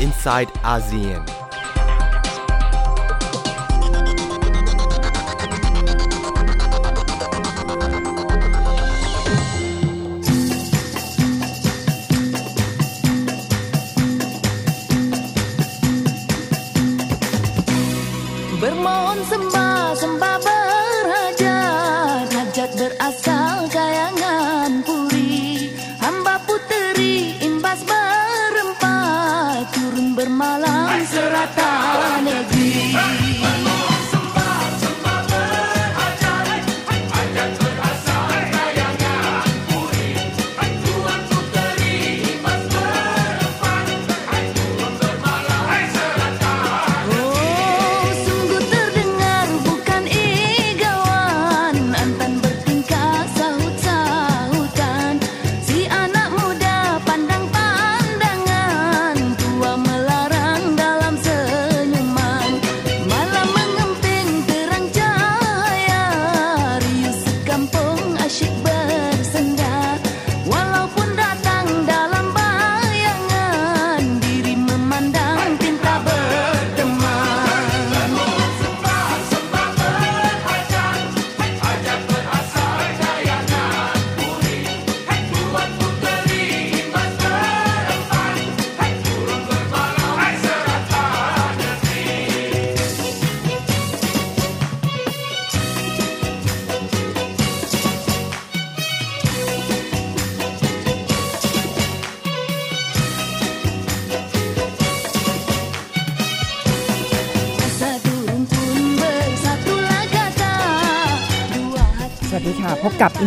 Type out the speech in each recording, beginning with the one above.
inside ASEAN.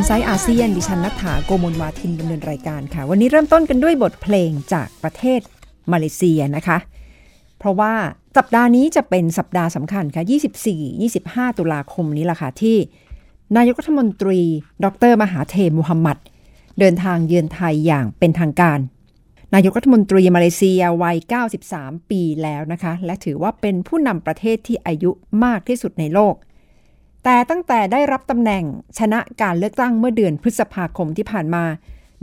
ค่ะพบกับ i n s i ซต์อาเซียน ดิฉันนัฐาโกมลวาทินดำเนินรายการค่ะ วันนี้เริ่มต้นกันด้วยบทเพลงจากประเทศมาเลเซียนะคะ เพราะว่าสัปดาห์นี้จะเป็นสัปดาห์สำคัญค่ะ 24-25 ตุลาคมนี้ล่ะค่ะที่ นายกรัฐมนตรี ดร มหาเทมุฮัมมัด เดินทางเยือนไทยอย่างเป็นทางการ นายกรัฐมนตรีมาเลเซียวัย 93 ปีแล้วนะคะ และถือว่าเป็นผู้นำประเทศที่อายุมากที่สุดในโลก แต่ตั้งแต่ได้รับตำแหน่งชนะการเลือกตั้งเมื่อเดือนพฤษภาคมที่ผ่านมา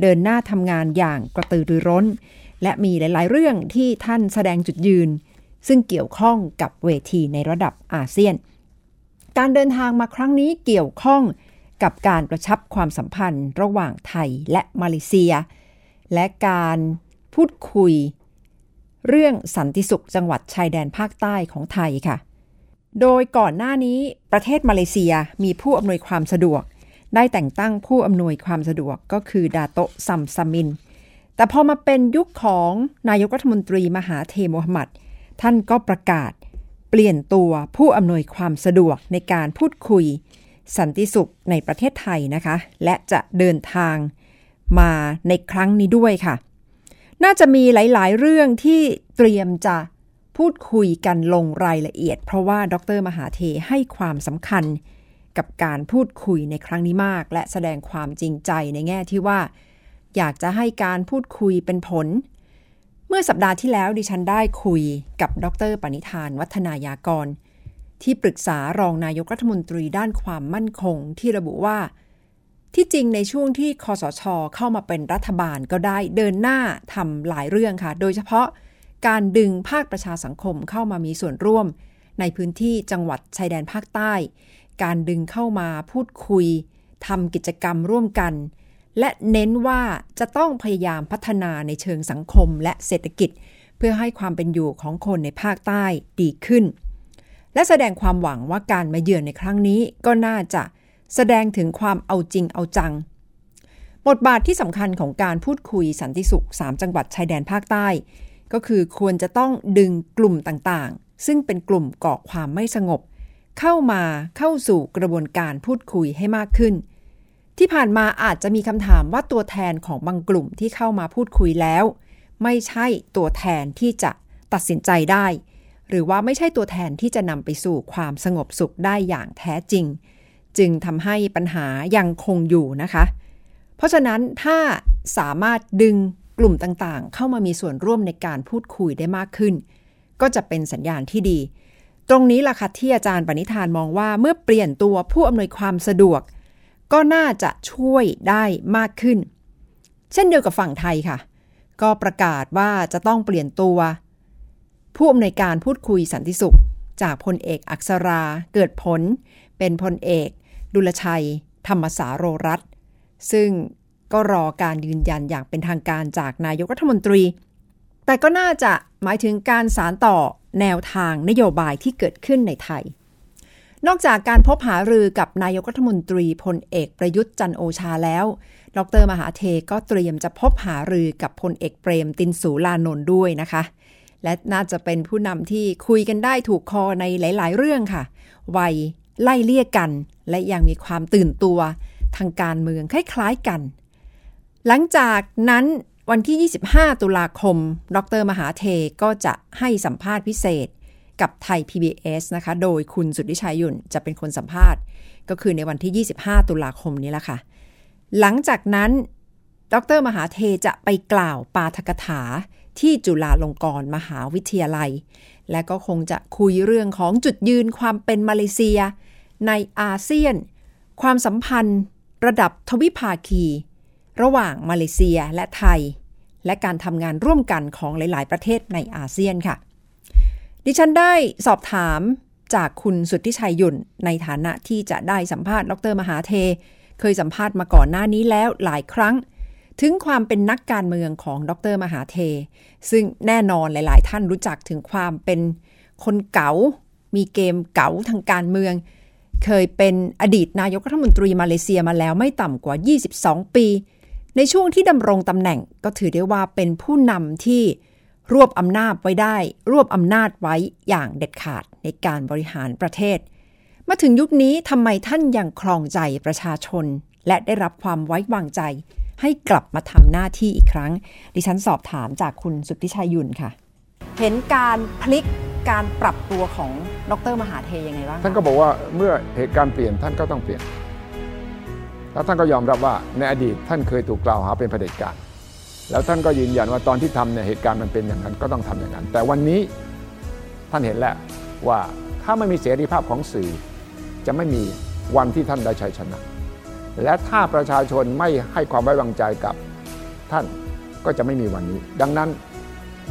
เดินหน้าทำงานอย่างกระตือรือร้น และมีหลาย ๆ เรื่องที่ท่านแสดงจุดยืน ซึ่งเกี่ยวข้องกับเวทีในระดับอาเซียน การเดินทางมาครั้งนี้เกี่ยวข้องกับการกระชับความสัมพันธ์ระหว่างไทยและมาเลเซีย และการพูดคุย เรื่องสันติสุขจังหวัดชายแดนภาคใต้ของไทยค่ะ โดยก่อนหน้านี้ประเทศมาเลเซียมีผู้อำนวยความสะดวก ได้แต่งตั้งผู้อำนวยความสะดวกก็คือดาโตะซัมซามิน แต่พอมาเป็นยุคของนายกรัฐมนตรีมหาเทโมฮัมหมัด ท่านก็ประกาศ เปลี่ยนตัวผู้อำนวยความสะดวกในการพูดคุย สันติสุขในประเทศไทยนะคะ และจะเดินทางมาในครั้งนี้ด้วยค่ะ น่าจะมีหลาย ๆ เรื่องที่เตรียมจะ พูดคุยกันลงรายละเอียด เพราะว่าดรมหาเทให้ความสำคัญกับการพูดคุยในครั้งนี้มาก และแสดงความจริงใจในแง่ที่ว่า อยากจะให้การพูดคุยเป็นผล เมื่อสัปดาห์ที่แล้วดิฉันได้คุยกับดรปณิธานวัฒนายากร ที่ปรึกษารองนายกรัฐมนตรีด้านความมั่นคงที่ระบุว่า ที่จริงในช่วงที่คอสช เข้ามาเป็นรัฐบาลก็ได้เดินหน้าทำหลายเรื่องค่ะ โดยเฉพาะ การดึงภาคประชาสังคมเข้ามามีส่วนร่วม ในพื้นที่จังหวัดชายแดนภาคใต้ การดึงเข้ามาพูดคุยทำกิจกรรมร่วมกัน และเน้นว่าจะต้องพยายามพัฒนาในเชิงสังคมและเศรษฐกิจ เพื่อให้ความเป็นอยู่ของคนในภาคใต้ดีขึ้น และแสดงความหวังว่าการมาเยือนในครั้งนี้ก็น่าจะแสดงถึงความเอาจริงเอาจัง บทบาทที่สำคัญของการพูดคุยสันติสุข 3 จังหวัดชายแดนภาคใต้ ก็คือควรจะต้องดึงกลุ่มต่างๆ ซึ่งเป็นกลุ่มก่อความไม่สงบ เข้ามาเข้าสู่กระบวนการพูดคุยให้มากขึ้น ที่ผ่านมาอาจจะมีคำถามว่าตัวแทนของบางกลุ่มที่เข้ามาพูดคุยแล้ว ไม่ใช่ตัวแทนที่จะตัดสินใจได้ หรือว่าไม่ใช่ตัวแทนที่จะนำไปสู่ความสงบสุขได้อย่างแท้จริง จึงทำให้ปัญหายังคงอยู่นะคะ เพราะฉะนั้นถ้าสามารถดึง กลุ่มต่างๆ เข้ามามีส่วนร่วมในการพูดคุยได้มากขึ้น ก็จะเป็นสัญญาณที่ดี ตรงนี้ล่ะค่ะที่อาจารย์ปณิธานมองว่าเมื่อเปลี่ยนตัวผู้อำนวยความสะดวก ก็น่าจะช่วยได้มากขึ้น เช่นเดียวกับฝั่งไทยค่ะ ก็ประกาศว่าจะต้องเปลี่ยนตัว ผู้อำนวยการพูดคุยสันติสุข จากพลเอกอักษราเกิดผล เป็นพลเอก ดุลชัย ธรรมสาโรรัตซึ่ง ก็รอการยืนยันอย่างเป็นทางการจากนายกรัฐมนตรี แต่ก็น่าจะหมายถึงการสารต่อแนวทางนโยบายที่เกิดขึ้นในไทย นอกจากการพบหารือกับนายกรัฐมนตรีพลเอกประยุทธ์จันโอชาแล้ว ดรมหาเทก็เตรียมจะพบหารือกับพลเอกเปรมตินสูลานนท์ด้วยนะคะ และน่าจะเป็นผู้นำที่คุยกันได้ถูกคอในหลาย ๆ เรื่องค่ะ วัยไล่เลี่ยกัน และยังมีความตื่นตัวทางการเมืองคล้าย ๆ กัน หลังจากนั้นวันที่ 25 ตุลาคม ดร มหาเทก็จะให้สัมภาษณ์พิเศษกับไทย PBS นะคะ โดยคุณสุทธิชัยยุ่นจะเป็นคนสัมภาษณ์ ก็คือในวันที่ 25 ตุลาคมนี้แหละค่ะ หลังจากนั้น ดร มหาเทจะไปกล่าวปาฐกถาที่จุฬาลงกรณ์มหาวิทยาลัย และก็คงจะคุยเรื่องของจุดยืนความเป็นมาเลเซีย ในอาเซียน ความสัมพันธ์ ระดับทวิภาคี ระหว่างมาเลเซียและไทย และการทำงานร่วมกันของหลาย ๆ ประเทศในอาเซียนค่ะ ดิฉันได้สอบถามจากคุณสุทธิชัยยุ่น ในฐานะที่จะได้สัมภาษณ์ดรมหาเท เคยสัมภาษณ์มาก่อนหน้านี้แล้วหลายครั้ง ถึงความเป็นนักการเมืองของดรมหาเท ซึ่งแน่นอนหลาย ๆ ท่านรู้จักถึงความเป็นคนเก๋า มีเกมเก๋าทางการเมือง เคยเป็นอดีตนายกรัฐมนตรีมาเลเซียมาแล้วไม่ต่ำกว่า 22 ปี ในช่วงที่ดำรงตำแหน่งก็ถือได้ว่าเป็นผู้นำที่รวบอำนาจไว้ได้ รวบอำนาจไว้อย่างเด็ดขาดในการบริหารประเทศ มาถึงยุคนี้ทำไมท่านยังครองใจประชาชน และได้รับความไว้วางใจ ให้กลับมาทำหน้าที่อีกครั้ง ดิฉันสอบถามจากคุณสุทธิชัยยุนค่ะ เห็นการพลิกการปรับตัวของดรมหาเทยังไงบ้างคะท่านก็บอกว่าเมื่อเหตุการณ์เปลี่ยนท่านก็ต้องเปลี่ยน แล้วท่านก็ยอมรับว่าในอดีตท่านเคยถูกกล่าวหาเป็นเผด็จการ แล้วท่านก็ยืนยันว่าตอนที่ทำเนี่ยเหตุการณ์มันเป็นอย่างนั้นก็ต้องทำอย่างนั้น แต่วันนี้ท่านเห็นแล้วว่าถ้าไม่มีเสรีภาพของสื่อ จะไม่มีวันที่ท่านได้ชัยชนะ และถ้าประชาชนไม่ให้ความไว้วางใจกับท่านก็จะไม่มีวันนี้ ดังนั้น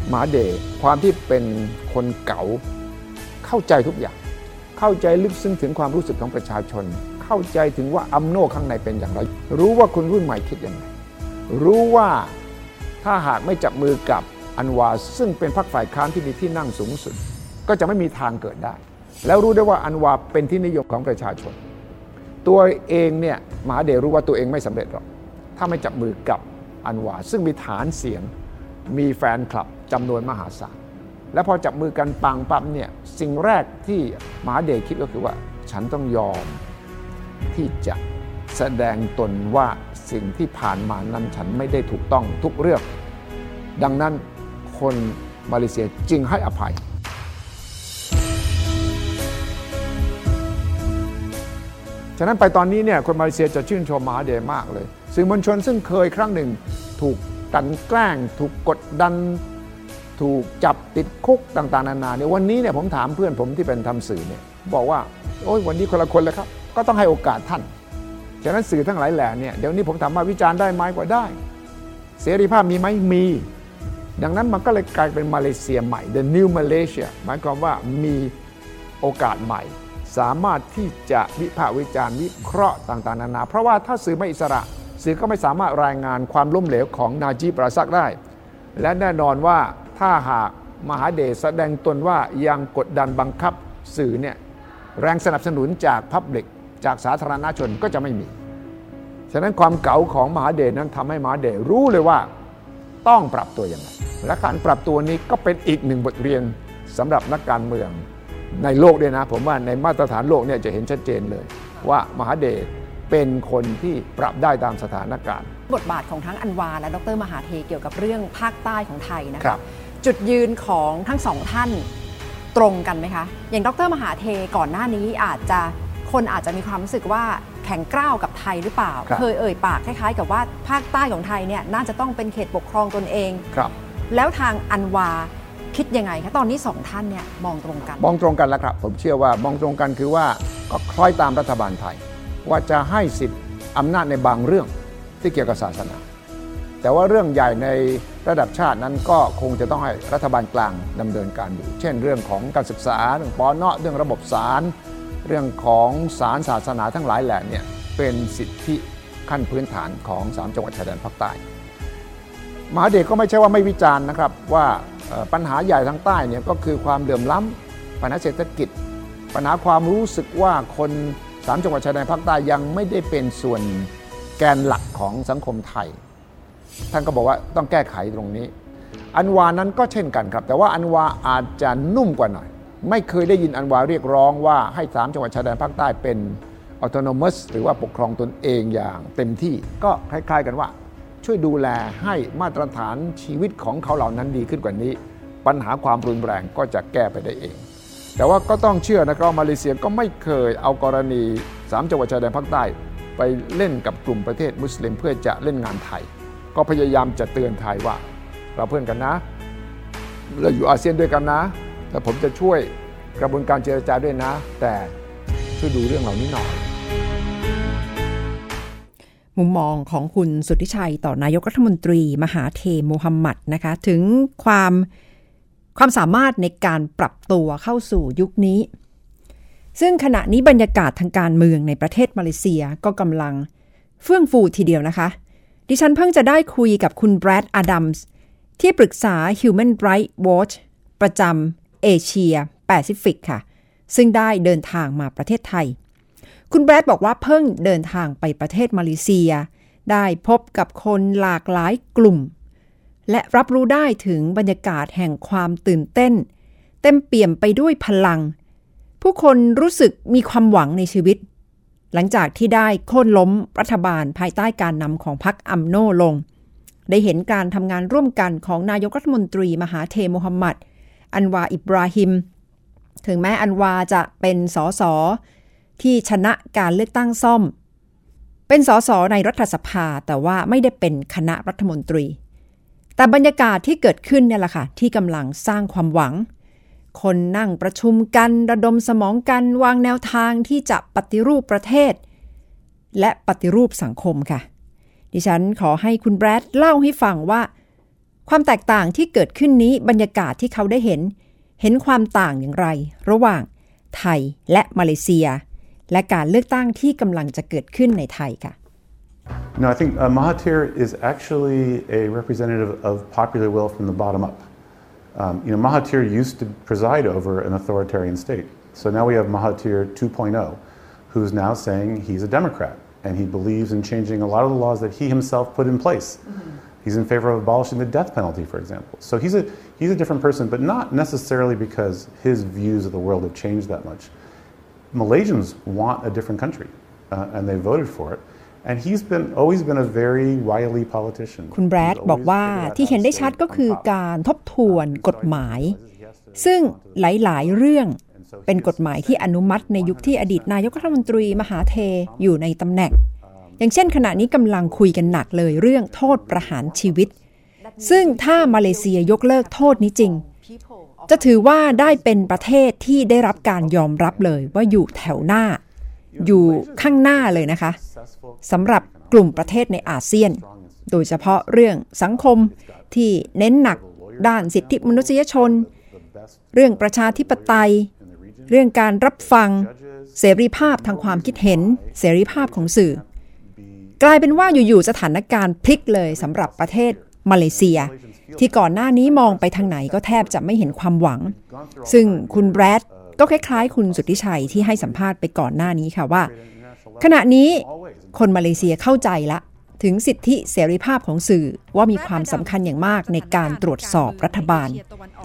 หมาเดความที่เป็นคนเก่าเข้าใจทุกอย่าง เข้าใจลึกซึ้งถึงความรู้สึกของประชาชน เข้าใจถึงว่าอัมโนข้างในเป็นอย่างไร รู้ว่าคนรุ่นใหม่คิดยังไง รู้ว่าถ้าหากไม่จับมือกับอันวาซึ่งเป็นพรรคฝ่ายค้านที่มีที่นั่งสูงสุด ก็จะไม่มีทางเกิดได้ แล้วรู้ได้ว่าอันวาเป็นที่นิยมของประชาชน ตัวเองเนี่ยมหาเดรู้ว่าตัวเองไม่สำเร็จหรอกถ้าไม่จับมือกับอันวาซึ่งมีฐานเสียง มีแฟนคลับจำนวนมหาศาลแล้วพอจับมือกันปังปั๊บเนี่ยสิ่งแรกที่มหาเดชคิดก็คือว่า ฉันต้องยอม ที่จะแสดงตนว่าสิ่งที่ผ่านมานั้นฉันไม่ได้ถูกต้องทุกเรื่อง ดังนั้นคนมาเลเซียจึงให้อภัย ฉะนั้นไปตอนนี้เนี่ยคนมาเลเซียจะชื่นชมมหาเดมากเลย สื่อมวลชนซึ่งเคยครั้งหนึ่งถูกกันแกล้ง ถูกกดดัน ถูกจับติดคุกต่าง ๆ นานาเนี่ยวันนี้เนี่ยผมถามเพื่อนผมที่เป็นทำสื่อเนี่ยบอกว่า โอ้ยวันนี้คนละคนเลยครับ ก็ต้องให้โอกาสท่าน ฉะนั้นสื่อทั้งหลายแหล่เนี่ยเดี๋ยวนี้ผมถามว่าวิจารณ์ได้ไหมกว่าได้ เสรีภาพมีไหมมี ดังนั้นมันก็เลยกลายเป็นมาเลเซียใหม่ the new Malaysia หมายความว่ามีโอกาสใหม่ สามารถที่จะวิพากษ์วิจารณ์วิเคราะห์ต่างๆนานา เพราะว่าถ้าสื่อไม่อิสระ สื่อก็ไม่สามารถรายงานความล้มเหลวของนาจีปราซักได้ และแน่นอนว่าถ้าหากมหาเดชแสดงตนว่ายังกดดันบังคับสื่อเนี่ยแรงสนับสนุนจากพับลิก จากสาธารณชนก็จะไม่มี ฉะนั้นความเก๋าของมหาเดชนั้นทำให้มหาเดชรู้เลยว่าต้องปรับตัวยังไงและการปรับตัวนี้ก็เป็นอีกหนึ่งบทเรียนสำหรับนักการเมืองในโลกด้วยนะ ผมว่าในมาตรฐานโลกเนี่ยจะเห็นชัดเจนเลย ว่ามหาเดชเป็นคนที่ปรับได้ตามสถานการณ์ บทบาทของทั้งอันวาและดรมหาเทเกี่ยวกับเรื่องภาคใต้ของไทยนะคคะรับ จุดยืนของทั้งสองท่านตรงกันไหมคะ อย่างดรมหาเทก่อนหน้านี้อาจจะ คนอาจจะมีความรู้สึกว่าแข็งกร้าวกับไทยหรือเปล่าครับเคยเอ่ยปากคล้ายๆ กับว่าภาคใต้ของไทยเนี่ยน่าจะต้องเป็นเขตปกครองตนเองครับ แล้วทางอันวาคิดยังไงคะตอนนี้สองท่านเนี่ยมองตรงกัน มองตรงกันแล้วครับ ผมเชื่อว่ามองตรงกันคือว่าก็คล้อยตามรัฐบาลไทย ว่าจะให้สิทธิ์อำนาจในบางเรื่องที่เกี่ยวกับศาสนา แต่ว่าเรื่องใหญ่ในระดับชาตินั้นก็คงจะต้องให้รัฐบาลกลางดำเนินการอยู่ เช่น เรื่องของการศึกษาเรื่องปอนเนาะเรื่องระบบศาล เรื่องของศาลศาสนาทั้งหลายแหละเนี่ยเป็นสิทธิขั้นพื้นฐานของ 3 จังหวัดชายแดนภาคใต้มหาเดชก็ไม่ใช่ว่าไม่วิจารณ์นะครับว่าปัญหาใหญ่ทางใต้เนี่ยก็คือความเดือมล้ำปัญหาเศรษฐกิจ ปัญหาความรู้สึกว่าคนสามจังหวัดชายแดนภาคใต้ยังไม่ได้เป็นส่วนแกนหลักของสังคมไทย ท่านก็บอกว่าต้องแก้ไขตรงนี้ อันวานั้นก็เช่นกันครับ แต่ว่าอันวาอาจจะนุ่มกว่าหน่อย ไม่เคยได้ยินอันวาเรียกร้องว่าให้สามจังหวัดชายแดนภาคใต้เป็น autonomous หรือว่าปกครองตนเองอย่างเต็มที่ก็คล้าย ๆ กันว่า ช่วยดูแลให้มาตรฐานชีวิตของเขาเหล่านั้นดีขึ้นกว่านี้ ปัญหาความรุนแรงก็จะแก้ไปได้เอง แต่ว่าก็ต้องเชื่อนะครับมาเลเซียก็ไม่เคยเอากรณีสามจังหวัดชายแดนภาคใต้ ไปเล่นกับกลุ่มประเทศมุสลิมเพื่อจะเล่นงานไทย ก็พยายามจะเตือนไทยว่า เราเพื่อนกันนะเราอยู่อาเซียนด้วยกันนะ แต่ผมจะช่วยกระบวนการเจรจาด้วยนะ แต่ช่วยดูเรื่องเหล่านี้หน่อยมุมมองของคุณสุทธิชัยต่อนายกรัฐมนตรี มหาเทโมฮัมหมัดนะคะ ถึงความความสามารถในการปรับตัวเข้าสู่ยุคนี้ ซึ่งขณะนี้บรรยากาศทางการเมืองในประเทศมาเลเซียก็กำลังเฟื่องฟูทีเดียวนะคะ ดิฉันเพิ่งจะได้คุยกับคุณแบรดอดัมส์ที่ปรึกษา Human Rights Watch ประจำ เอเชียแปซิฟิกค่ะ ซึ่งได้เดินทางมาประเทศไทย คุณแบรดบอกว่าเพิ่งเดินทางไปประเทศมาเลเซีย ได้พบกับคนหลากหลายกลุ่ม และรับรู้ได้ถึงบรรยากาศแห่งความตื่นเต้น เต็มเปี่ยมไปด้วยพลัง ผู้คนรู้สึกมีความหวังในชีวิต หลังจากที่ได้โค่นล้มรัฐบาลภายใต้การนำของพรรคอัมโนลง ได้เห็นการทำงานร่วมกันของนายกรัฐมนตรีมหาเทโมฮัมหมัด อันวาอิบราฮิม ถึงแม้อันวาจะเป็นสสที่ชนะการเลือกตั้งซ่อม เป็นสสในรัฐสภาแต่ว่าไม่ได้เป็นคณะรัฐมนตรี แต่บรรยากาศที่เกิดขึ้นเนี่ยแหละค่ะ ที่กำลังสร้างความหวัง คนนั่งประชุมกันระดมสมองกันวางแนวทางที่จะปฏิรูปประเทศ และปฏิรูปสังคมค่ะ ดิฉันขอให้คุณแบรดเล่าให้ฟังว่า ความแตกต่างที่เกิดขึ้นนี้บรรยากาศที่เขาได้เห็น เห็นความต่างอย่างไร ระหว่างไทยและมาเลเซีย และการเลือกตั้งที่กำลังจะเกิดขึ้นในไทยค่ะ No, I think uh, Mahathir is actually a representative of popular will from the bottom up. Um, you know, Mahathir used to preside over an authoritarian state. So now we have Mahathir 2.0, who's now saying he's a Democrat and he believes in changing a lot of the laws that he himself put in place. He's in favor of abolishing the death penalty, for example. So he's a, he's a different person, but not necessarily because his views of the world have changed that much. Malaysians want a different country, uh, and they voted for it. And he's been always been a very wily politician. คุณแบรด He's บอก always ว่า figured out ที่ how เห็น to ได้ stay ชัดก็ on คือ top. การทบทวนกฎหมาย ซึ่งหลาย ๆ เรื่องเป็นกฎหมายที่อนุมัติในยุคที่อดีตนายกรัฐมนตรีมหาเทอยู่ในตำแหน่ง อย่างเช่นขณะนี้กำลังคุยกันหนักเลยเรื่องโทษประหารชีวิต ซึ่งถ้ามาเลเซียยกเลิกโทษนี้จริง จะถือว่าได้เป็นประเทศที่ได้รับการยอมรับเลยว่าอยู่แถวหน้า อยู่ข้างหน้าเลยนะคะสำหรับกลุ่มประเทศในอาเซียน โดยเฉพาะเรื่องสังคมที่เน้นหนักด้านสิทธิมนุษยชน เรื่องประชาธิปไตย เรื่องการรับฟัง เสรีภาพทางความคิดเห็น เสรีภาพของสื่อ กลายเป็นว่าอยู่ๆสถานการณ์พลิกเลยสำหรับประเทศมาเลเซีย ที่ก่อนหน้านี้มองไปทางไหนก็แทบจะไม่เห็นความหวัง ซึ่งคุณแบรดก็คล้ายๆ คุณสุทธิชัยที่ให้สัมภาษณ์ไปก่อนหน้านี้ค่ะว่า ขณะนี้คนมาเลเซียเข้าใจละถึงสิทธิเสรีภาพของสื่อว่ามีความสำคัญอย่างมากในการตรวจสอบรัฐบาล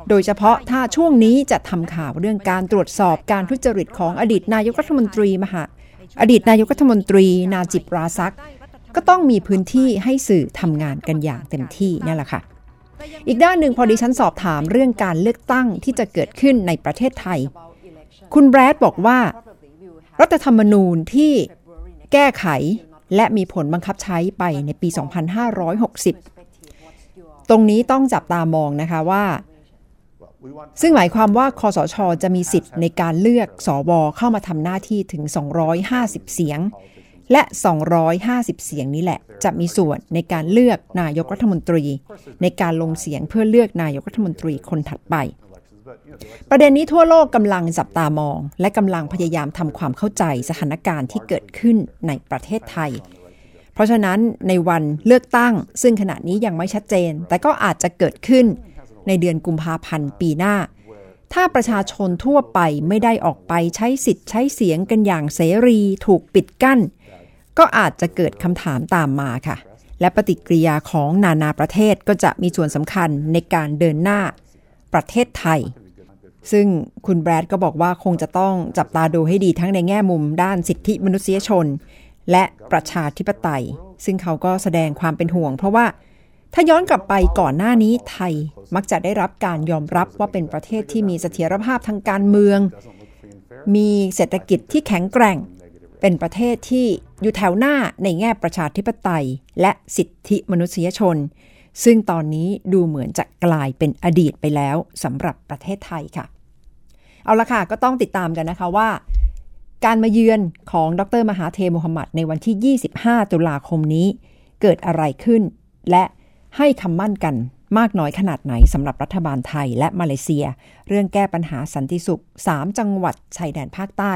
โดยเฉพาะถ้าช่วงนี้จะทำข่าวเรื่องการตรวจสอบการทุจริตของอดีตนายกรัฐมนตรีมหา อดีตนายกรัฐมนตรี นาจิบราซัก ก็ต้องมีพื้นที่ให้สื่อทำงานกันอย่างเต็มที่นั่นแหละค่ะ อีกด้านหนึ่งพอดิฉันสอบถามเรื่องการเลือกตั้งที่จะเกิดขึ้นในประเทศไทย คุณแบรดบอกว่า รัฐธรรมนูญที่แก้ไขและมีผลบังคับใช้ไปในปี 2560 ตรงนี้ต้องจับตามองนะคะว่า ซึ่งหมายความว่าคอสช จะมีสิทธิ์ในการเลือกสอวเข้ามาทำหน้าที่ถึง 250 เสียง และ 250 เสียงนี้แหละ จะมีส่วนในการเลือกนายกรัฐมนตรี ในการลงเสียงเพื่อเลือกนายกรัฐมนตรีคนถัดไป ประเด็นนี้ทั่วโลกกำลังจับตามอง และกำลังพยายามทำความเข้าใจสถานการณ์ที่เกิดขึ้นในประเทศไทย เพราะฉะนั้นในวันเลือกตั้ง ซึ่งขณะนี้ยังไม่ชัดเจน แต่ก็อาจจะเกิดขึ้นในเดือนกุมภาพันธ์ปีหน้าถ้าประชาชนทั่วไปไม่ได้ออกไปใช้สิทธิ์ใช้เสียงกันอย่างเสรี ถูกปิดกั้น ก็อาจจะเกิดคำถามตามมาค่ะ และปฏิกิริยาของนานาประเทศก็จะมีส่วนสำคัญในการเดินหน้าประเทศไทย ซึ่งคุณแบรดก็บอกว่าคงจะต้องจับตาดูให้ดีทั้งในแง่มุมด้านสิทธิมนุษยชน และประชาธิปไตย ซึ่งเขาก็แสดงความเป็นห่วง เพราะว่าถ้าย้อนกลับไปก่อนหน้านี้ไทยมักจะได้รับการยอมรับว่าเป็นประเทศที่มีเสถียรภาพทางการเมือง มีเศรษฐกิจที่แข็งแกร่ง เป็นประเทศที่อยู่แถวหน้าในแง่ประชาธิปไตย และสิทธิมนุษยชน ซึ่งตอนนี้ดูเหมือนจะกลายเป็นอดีตไปแล้วสำหรับประเทศไทยค่ะ เอาละค่ะ ก็ต้องติดตามกันนะคะว่า การมาเยือนของดรมหาเทมุฮัมมัดในวันที่ 25 ตุลาคมนี้ เกิดอะไรขึ้น และให้คำมั่นกันมากน้อยขนาดไหนสำหรับรัฐบาลไทยและมาเลเซีย เรื่องแก้ปัญหาสันติสุข 3 จังหวัดชายแดนภาคใต้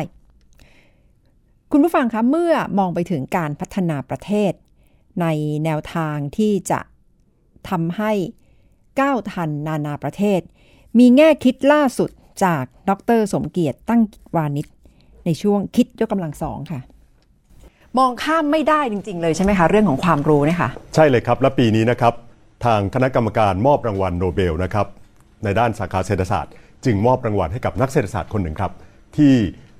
คุณผู้ฟังคะเมื่อมองไปถึงการพัฒนาประเทศ ในแนวทางที่จะทำให้ก้าวทันนานาประเทศ มีแง่คิดล่าสุดจากดรสมเกียรติตั้งกิจวานิชย์ในช่วงคิดยกกำลังสองค่ะ มองข้ามไม่ได้จริง ๆ เลยใช่ไหมคะเรื่องของความรู้เนี่ยค่ะใช่เลยครับ และปีนี้นะครับ ทางคณะกรรมการมอบรางวัลโนเบลนะครับในด้านสาขาเศรษฐศาสตร์ จึงมอบรางวัลให้กับนักเศรษฐศาสตร์คนหนึ่งครับ ที่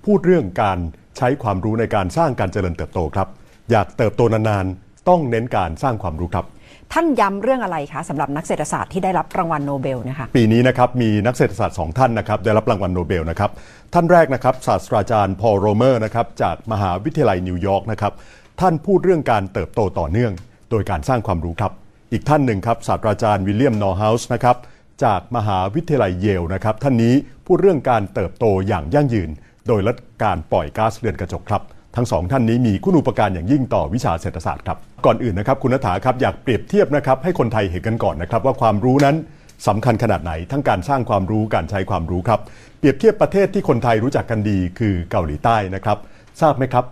พูดเรื่องการ ใช้ความรู้ในการสร้างการเจริญเติบโตครับ อยากเติบโตนานๆ ต้องเน้นการสร้างความรู้ครับ ท่านย้ำเรื่องอะไรคะสำหรับนักเศรษฐศาสตร์ที่ได้รับรางวัลโนเบลนะคะ ปีนี้นะครับมีนักเศรษฐศาสตร์สองท่านนะครับได้รับรางวัลโนเบลนะครับท่านแรกนะครับศาสตราจารย์พอลโรเมอร์นะครับจากมหาวิทยาลัยนิวยอร์กนะครับท่านพูดเรื่องการเติบโตต่อเนื่อง โดยการสร้างความรู้ครับ อีกท่านหนึ่งครับศาสตราจารย์วิลเลียมนอร์ดเฮาส์นะครับจากมหาวิทยาลัยเยลนะครับท่านนี้พูดเรื่องการเติบโตอย่างยั่งยืน โดยลดการปล่อยก๊าซเรือนกระจกครับ ทั้งสองท่านนี้มีคุณูปการอย่างยิ่งต่อวิชาเศรษฐศาสตร์ครับ ก่อนอื่นนะครับคุณนัฐาครับอยากเปรียบเทียบนะครับให้คนไทยเห็นกันก่อนนะครับว่าความรู้นั้นสำคัญขนาดไหน ทั้งการสร้างความรู้การใช้ความรู้ครับ เปรียบเทียบประเทศที่คนไทยรู้จักกันดีคือเกาหลีใต้นะครับทราบไหมครับ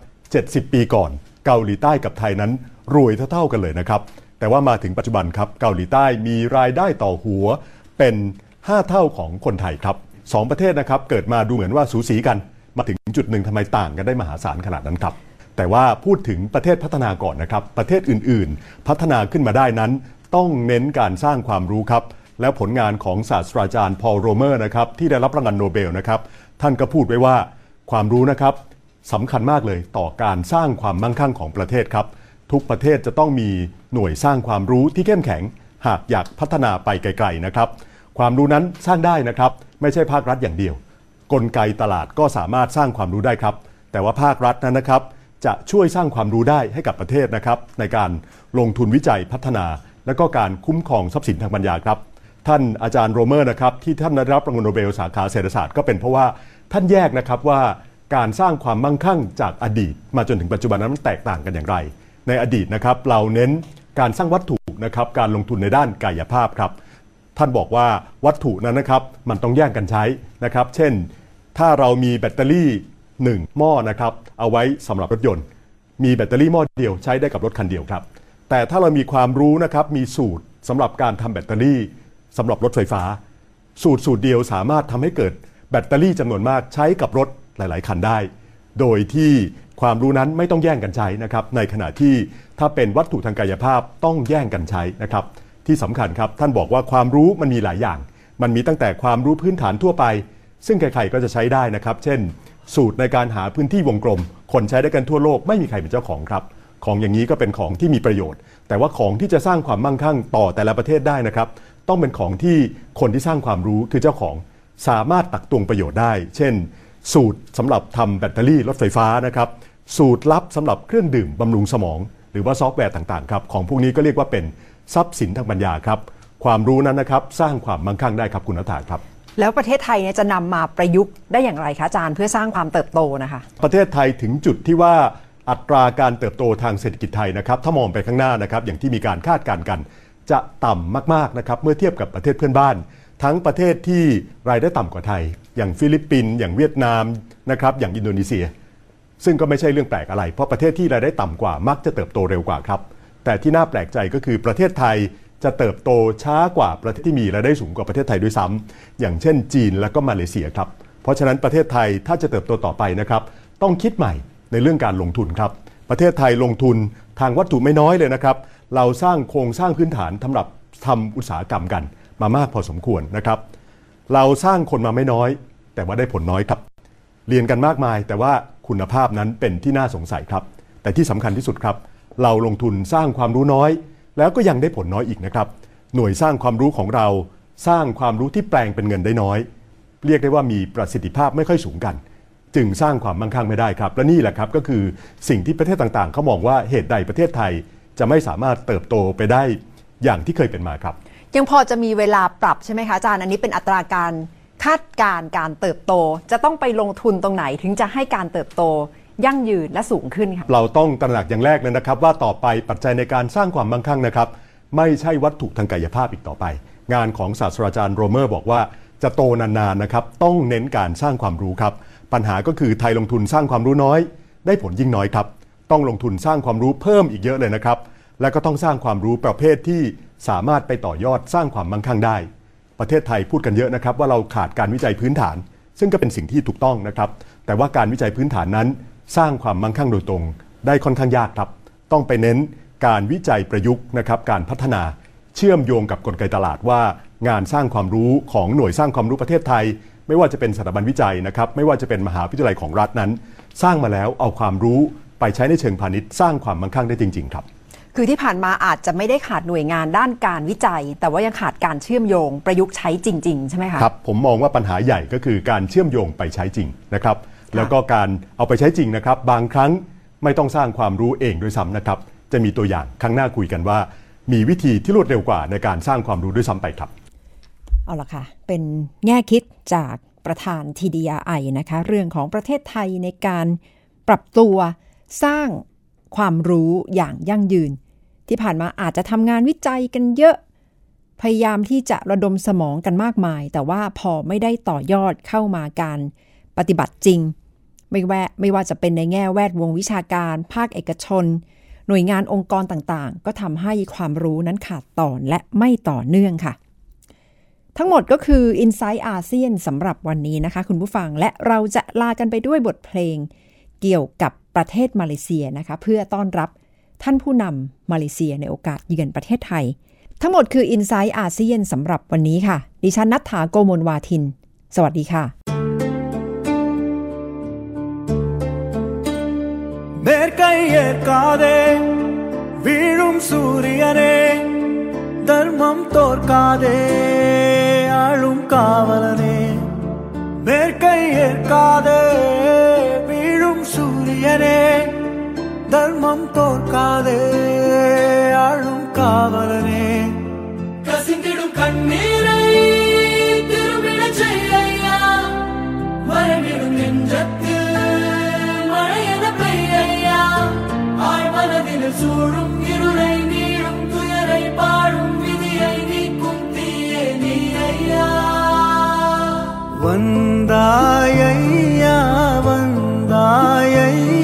70 ปีก่อน เกาหลีใต้กับไทยนั้นรวยเท่าๆกันเลยนะครับแต่ว่ามาถึงปัจจุบันครับเกาหลีใต้มีรายได้ต่อหัวเป็น 5 เท่าของคนไทยครับสองประเทศนะครับเกิดมาดูเหมือนว่าสูสีกัน มาถึงจุดหนึ่งทำไมต่างกันได้มหาศาลขนาดนั้นครับ แต่ว่าพูดถึงประเทศพัฒนาก่อนนะครับ ประเทศอื่นๆ พัฒนาขึ้นมาได้นั้น ต้องเน้นการสร้างความรู้ครับ แล้วผลงานของศาสตราจารย์พอลโรเมอร์นะครับที่ได้รับรางวัลโนเบลนะครับท่านก็พูดไว้ว่าความรู้นะครับสำคัญมากเลยต่อการสร้างความมั่งคั่งของประเทศครับทุกประเทศจะต้องมีหน่วยสร้างความรู้ที่เข้มแข็ง หากอยากพัฒนาไปไกลๆนะครับ ความรู้นั้นสร้างได้นะครับ ไม่ใช่ภาครัฐอย่างเดียว กลไกตลาดก็สามารถสร้างความรู้ได้ครับ แต่ว่าภาครัฐนั้นนะครับ จะช่วยสร้างความรู้ได้ให้กับประเทศนะครับ ในการลงทุนวิจัยพัฒนา และก็การคุ้มครองทรัพย์สินทางปัญญาครับ ท่านอาจารย์โรเมอร์นะครับที่ท่านได้รับรางวัลโนเบลสาขาเศรษฐศาสตร์ก็เป็นเพราะว่าท่านแยกนะครับว่าการสร้างความมั่งคั่งจากอดีต มาจนถึงปัจจุบันนั้นมันแตกต่างกันอย่างไร ในอดีตนะครับเราเน้นการสร้างวัตถุนะครับการลงทุนในด้านกายภาพครับ ท่านบอกว่าวัตถุนั้นนะครับมันต้องแย่งกันใช้นะครับ เช่น ถ้าเรามีแบตเตอรี่ 1 หม้อนะครับเอาไว้สำหรับรถยนต์ มีแบตเตอรี่หม้อเดียวใช้ได้กับรถคันเดียวครับ แต่ถ้าเรามีความรู้นะครับมีสูตรสำหรับการทำแบตเตอรี่สำหรับรถไฟฟ้า สูตรสูตรเดียวสามารถทำให้เกิดแบตเตอรี่จำนวนมากใช้กับรถหลาย ๆ คันได้ โดยที่ความรู้นั้นไม่ต้องแย่งกันใช้นะครับในขณะที่ถ้าเป็นวัตถุทางกายภาพต้องแย่งกันใช้นะครับที่สำคัญครับท่านบอกว่าความรู้มันมีหลายอย่าง มันมีตั้งแต่ความรู้พื้นฐานทั่วไป ซึ่งใครๆก็จะใช้ได้นะครับ เช่น สูตรในการหาพื้นที่วงกลม คนใช้ได้กันทั่วโลกไม่มีใครเป็นเจ้าของครับ ของอย่างนี้ก็เป็นของที่มีประโยชน์ แต่ว่าของที่จะสร้างความมั่งคั่งต่อแต่ละประเทศได้นะครับ ต้องเป็นของที่คนที่สร้างความรู้คือเจ้าของสามารถตักตวงประโยชน์ได้ เช่น สูตรสำหรับทำแบตเตอรี่รถไฟฟ้านะครับ สูตรลับสำหรับเครื่องดื่มบำรุงสมอง หรือว่าซอฟต์แวร์ต่างๆครับ ของพวกนี้ก็เรียกว่าเป็นทรัพย์สินทางปัญญาครับ ความรู้นั้นนะครับ สร้างความมั่งคั่งได้ครับคุณนัฐาครับ แล้วประเทศไทยเนี่ยจะนำมาประยุกต์ได้อย่างไรคะอาจารย์เพื่อสร้างความเติบโตนะคะ ประเทศไทยถึงจุดที่ว่าอัตราการเติบโตทางเศรษฐกิจไทยนะครับถ้ามองไปข้างหน้านะครับอย่างที่มีการคาดการณ์กัน จะต่ำมากๆนะครับเมื่อเทียบกับประเทศเพื่อนบ้าน ทั้งประเทศที่รายได้ต่ำกว่าไทย อย่างฟิลิปปินส์อย่างเวียดนามนะครับอย่างอินโดนีเซีย ซึ่งก็ไม่ใช่เรื่องแปลกอะไร เพราะประเทศที่รายได้ต่ำกว่ามักจะเติบโตเร็วกว่าครับแต่ที่น่าแปลกใจก็คือประเทศไทย จะเติบโตช้ากว่าประเทศที่มีรายได้สูงกว่าประเทศไทยด้วยซ้ำอย่างเช่น จีนและก็มาเลเซียครับ เพราะฉะนั้นประเทศไทยถ้าจะเติบโตต่อไปนะครับ ต้องคิดใหม่ในเรื่องการลงทุนครับ ประเทศไทยลงทุนทางวัตถุไม่น้อยเลยนะครับ เราสร้างโครงสร้างพื้นฐานสำหรับทำอุตสาหกรรมกัน มามากพอสมควรนะครับ เราสร้างคนมาไม่น้อย แต่ว่าได้ผลน้อยครับ เรียนกันมากมายแต่ว่าคุณภาพนั้นเป็นที่น่าสงสัยครับ แต่ที่สำคัญที่สุดครับ เราลงทุนสร้างความรู้น้อย แล้วก็ยังได้ผลน้อยอีกนะครับ หน่วยสร้างความรู้ของเราสร้างความรู้ที่แปลงเป็นเงินได้น้อย เรียกได้ว่ามีประสิทธิภาพไม่ค่อยสูงกัน จึงสร้างความมั่งคั่งไม่ได้ครับ และนี่แหละครับก็คือสิ่งที่ประเทศต่างๆเขามองว่าเหตุใดประเทศไทยจะไม่สามารถเติบโตไปได้อย่างที่เคยเป็นมาครับ ยังพอจะมีเวลาปรับใช่ไหมคะอาจารย์อันนี้เป็นอัตราการคาดการการเติบโต จะต้องไปลงทุนตรงไหนถึงจะให้การเติบโต ยั่งยืนและสูงขึ้นค่ะเราต้องตระหนักอย่างแรกเลยนะครับ ว่าต่อไปปัจจัยในการสร้างความมั่งคั่งนะครับ ไม่ใช่วัตถุทางกายภาพอีกต่อไป งานของศาสตราจารย์โรเมอร์บอกว่าจะโตนานๆนะครับต้องเน้นการสร้างความรู้ครับ ปัญหาก็คือไทยลงทุนสร้างความรู้น้อย ได้ผลยิ่งน้อยครับ ต้องลงทุนสร้างความรู้เพิ่มอีกเยอะเลยนะครับ และก็ต้องสร้างความรู้ประเภทที่สามารถไปต่อยอดสร้างความมั่งคั่งได้ ประเทศไทยพูดกันเยอะนะครับ ว่าเราขาดการวิจัยพื้นฐาน ซึ่งก็เป็นสิ่งที่ถูกต้องนะครับ แต่ว่าการวิจัยพื้นฐานนั้น สร้างความมั่งคั่งโดยตรง ได้ค่อนข้างยากครับ ต้องไปเน้นการวิจัยประยุกต์นะครับการพัฒนาเชื่อมโยงกับกลไกตลาดว่า งานสร้างความรู้ของหน่วยสร้างความรู้ประเทศไทย ไม่ว่าจะเป็นสถาบันวิจัยนะครับไม่ว่าจะเป็นมหาวิทยาลัยของรัฐนั้น สร้างมาแล้วเอาความรู้ไปใช้ในเชิงพาณิชย์สร้างความมั่งคั่งได้จริง ๆ ครับคือที่ผ่านมาอาจจะไม่ได้ขาดหน่วยงานด้านการวิจัย แต่ว่ายังขาดการเชื่อมโยงประยุกต์ใช้จริง ๆ ใช่ไหมคะครับผมมองว่าปัญหาใหญ่ก็คือการเชื่อมโยงไปใช้จริงนะครับ แล้วก็การเอาไปใช้จริงนะครับ บางครั้งไม่ต้องสร้างความรู้เองด้วยซ้ำนะครับ จะมีตัวอย่างครั้งหน้าคุยกันว่า มีวิธีที่รวดเร็วกว่าในการสร้างความรู้ด้วยซ้ำไปครับ เอาละค่ะ เป็นแง่คิดจากประธาน TDI นะคะ เรื่องของประเทศไทยในการปรับตัวสร้างความรู้อย่างยั่งยืน ที่ผ่านมาอาจจะทำงานวิจัยกันเยอะ พยายามที่จะระดมสมองกันมากมาย แต่ว่าพอไม่ได้ต่อยอดเข้ามาการปฏิบัติจริง ไม่แวไม่ว่าจะเป็นในแง่แวดวงวิชาการ ภาคเอกชน หน่วยงานองค์กรต่างๆ ก็ทำให้ความรู้นั้นขาดตอนและไม่ต่อเนื่องค่ะ ทั้งหมดก็คือ i n s i ซต์อาเซียนสำหรับวันนี้นะคะ คุณผู้ฟังและเราจะลากันไปด้วยบทเพลง เกี่ยวกับประเทศมาเลเซียนะคะ เพื่อต้อนรับท่านผู้นำมาเลเซียในโอกาสเยือนประเทศไทย ทั้งหมดคือ i n s i ซต์อาเซียนสำหรับวันนี้ค่ะ ดิฉันนัฐถาโกโมลวาทิน สวัสดีค่ะ ஏற்காதே. வீழும் சூரியனே தர்மம் தோற்காதே. ஆளும் காவலனே மேற்கை ஏற்காதே. வீழும் சூரியனே தர்மம் தோற்காதே. ஆளும் காவலனே. கசிந்திடும் கண்ணீர். சூழும் இருளை நீளும் துயரை பாடும் விதியை நீக்கும் தீயே நீ ஐயா வந்தாயையா வந்தாயையா.